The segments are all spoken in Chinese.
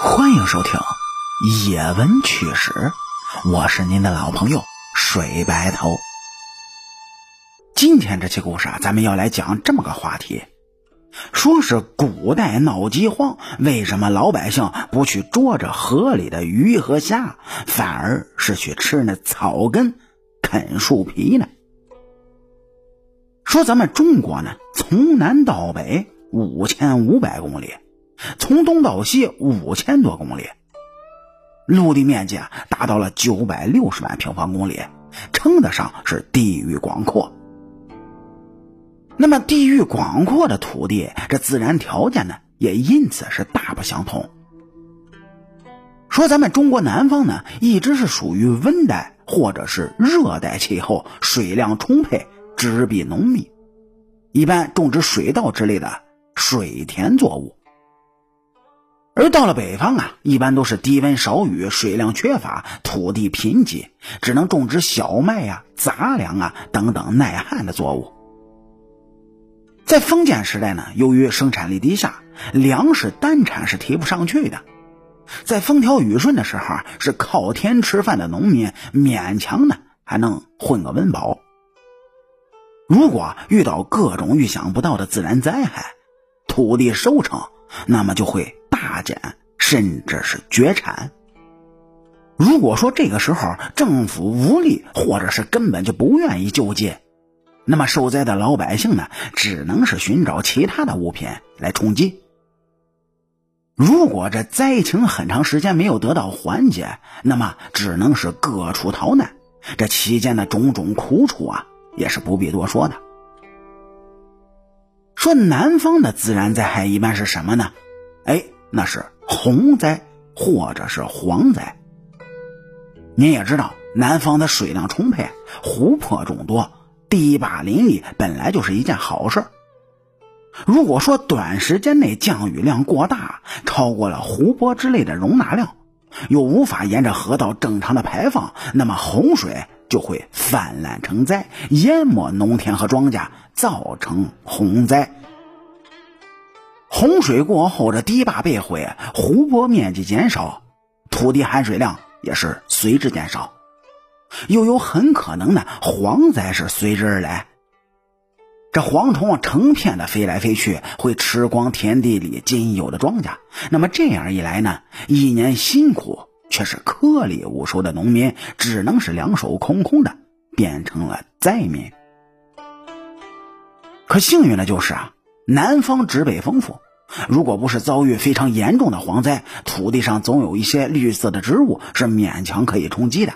欢迎收听《野闻趣史》，我是您的老朋友水白头。今天这期故事啊，咱们要来讲这么个话题：说是古代闹饥荒，为什么老百姓不去捉着河里的鱼和虾，反而是去吃那草根、啃树皮呢？说咱们中国呢，从南到北五千五百公里。从东到西五千多公里，陆地面积啊达到了九百六十万平方公里，称得上是地域广阔。那么地域广阔的土地，这自然条件呢也因此是大不相同。说咱们中国南方呢，一直是属于温带或者是热带气候，水量充沛，植被浓密，一般种植水稻之类的水田作物。而到了北方啊，一般都是低温少雨，水量缺乏，土地贫瘠，只能种植小麦呀、杂粮啊等等耐旱的作物。在封建时代呢，由于生产力低下，粮食单产是提不上去的。在风调雨顺的时候，是靠天吃饭的农民勉强呢还能混个温饱。如果遇到各种预想不到的自然灾害，土地收成那么就会。大减，甚至是绝产。如果说这个时候政府无力，或者是根本就不愿意救济，那么受灾的老百姓呢，只能是寻找其他的物品来充饥。如果这灾情很长时间没有得到缓解，那么只能是各处逃难。这期间的种种苦楚啊，也是不必多说的。说南方的自然灾害一般是什么呢？哎。那是洪灾或者是蝗灾。您也知道，南方的水量充沛，湖泊众多，堤坝林立，本来就是一件好事。如果说短时间内降雨量过大，超过了湖泊之类的容纳量，又无法沿着河道正常的排放，那么洪水就会泛滥成灾，淹没农田和庄稼，造成洪灾。洪水过后，这堤坝被毁，湖泊面积减少，土地含水量也是随之减少，又有很可能呢，蝗灾是随之而来。这蝗虫啊成片的飞来飞去，会吃光田地里仅有的庄稼。那么这样一来呢，一年辛苦却是颗粒无收的农民，只能是两手空空的，变成了灾民。可幸运的就是啊。南方植被丰富，如果不是遭遇非常严重的蝗灾，土地上总有一些绿色的植物是勉强可以充饥的。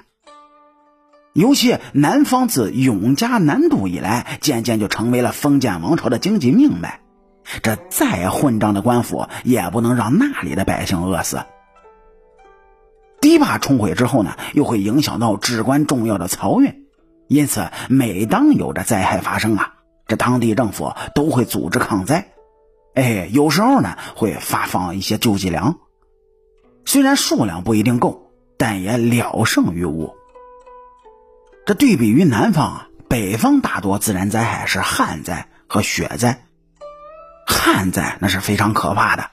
尤其南方自永嘉南渡以来，渐渐就成为了封建王朝的经济命脉。这再混账的官府也不能让那里的百姓饿死。堤坝冲毁之后呢，又会影响到至关重要的漕运，因此每当有着灾害发生啊。这当地政府都会组织抗灾，哎，有时候呢会发放一些救济粮，虽然数量不一定够，但也了胜于无。这对比于南方啊，北方大多自然灾害是旱灾和雪灾。旱灾那是非常可怕的，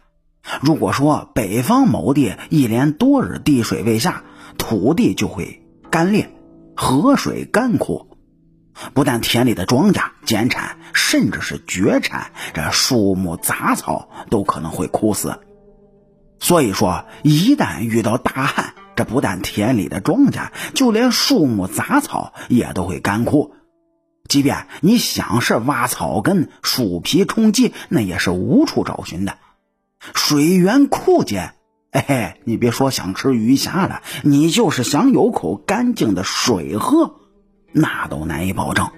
如果说北方某地一连多日滴水未下，土地就会干裂，河水干枯。不但田里的庄稼减产，甚至是绝产，这树木杂草都可能会枯死。所以说，一旦遇到大旱，这不但田里的庄稼，就连树木杂草也都会干枯。即便你想是挖草根、树皮充饥，那也是无处找寻的。水源枯竭，哎，你别说想吃鱼虾了，你就是想有口干净的水喝。那都难以保证。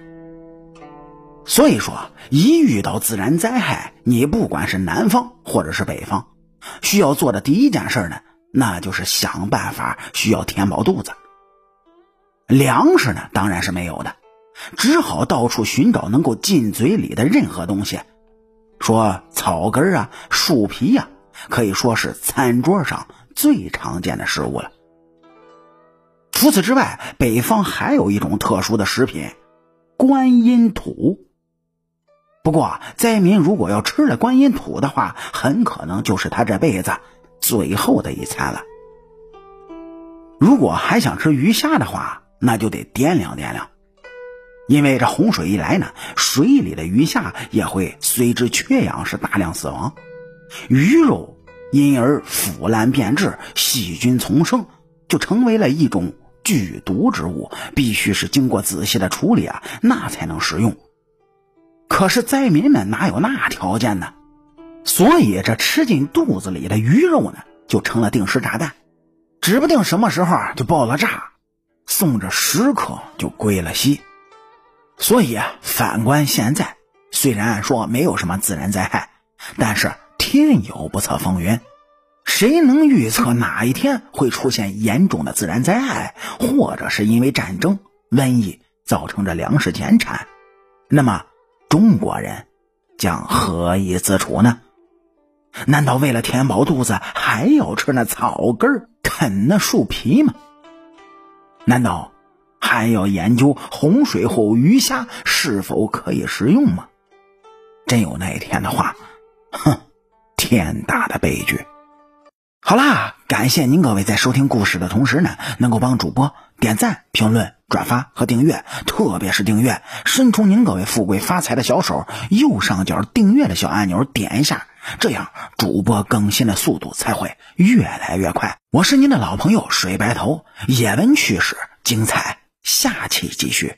所以说，一遇到自然灾害，你不管是南方或者是北方，需要做的第一件事呢，那就是想办法需要填饱肚子。粮食呢，当然是没有的，只好到处寻找能够进嘴里的任何东西。说草根啊、树皮呀，可以说是餐桌上最常见的食物了。除此之外，北方还有一种特殊的食品——观音土。不过，灾民如果要吃了观音土的话，很可能就是他这辈子最后的一餐了。如果还想吃鱼虾的话，那就得掂量掂量，因为这洪水一来呢，水里的鱼虾也会随之缺氧，是大量死亡，鱼肉因而腐烂变质，细菌丛生，就成为了一种剧毒之物，必须是经过仔细的处理啊，那才能食用。可是灾民们哪有那条件呢？所以这吃进肚子里的鱼肉呢，就成了定时炸弹，指不定什么时候就爆了炸。送着食客就归了西，所以啊，反观现在，虽然说没有什么自然灾害，但是天有不测风云，谁能预测哪一天会出现严重的自然灾害，或者是因为战争、瘟疫造成这粮食减产？那么中国人将何以自处呢？难道为了填饱肚子，还要吃那草根、啃那树皮吗？难道还要研究洪水后鱼虾是否可以食用吗？真有那一天的话，哼，天大的悲剧！好啦，感谢您各位在收听故事的同时呢，能够帮主播点赞、评论、转发和订阅，特别是订阅，伸出您各位富贵发财的小手，右上角订阅的小按钮点一下，这样主播更新的速度才会越来越快。我是您的老朋友水白头，野闻趣事精彩，下期继续。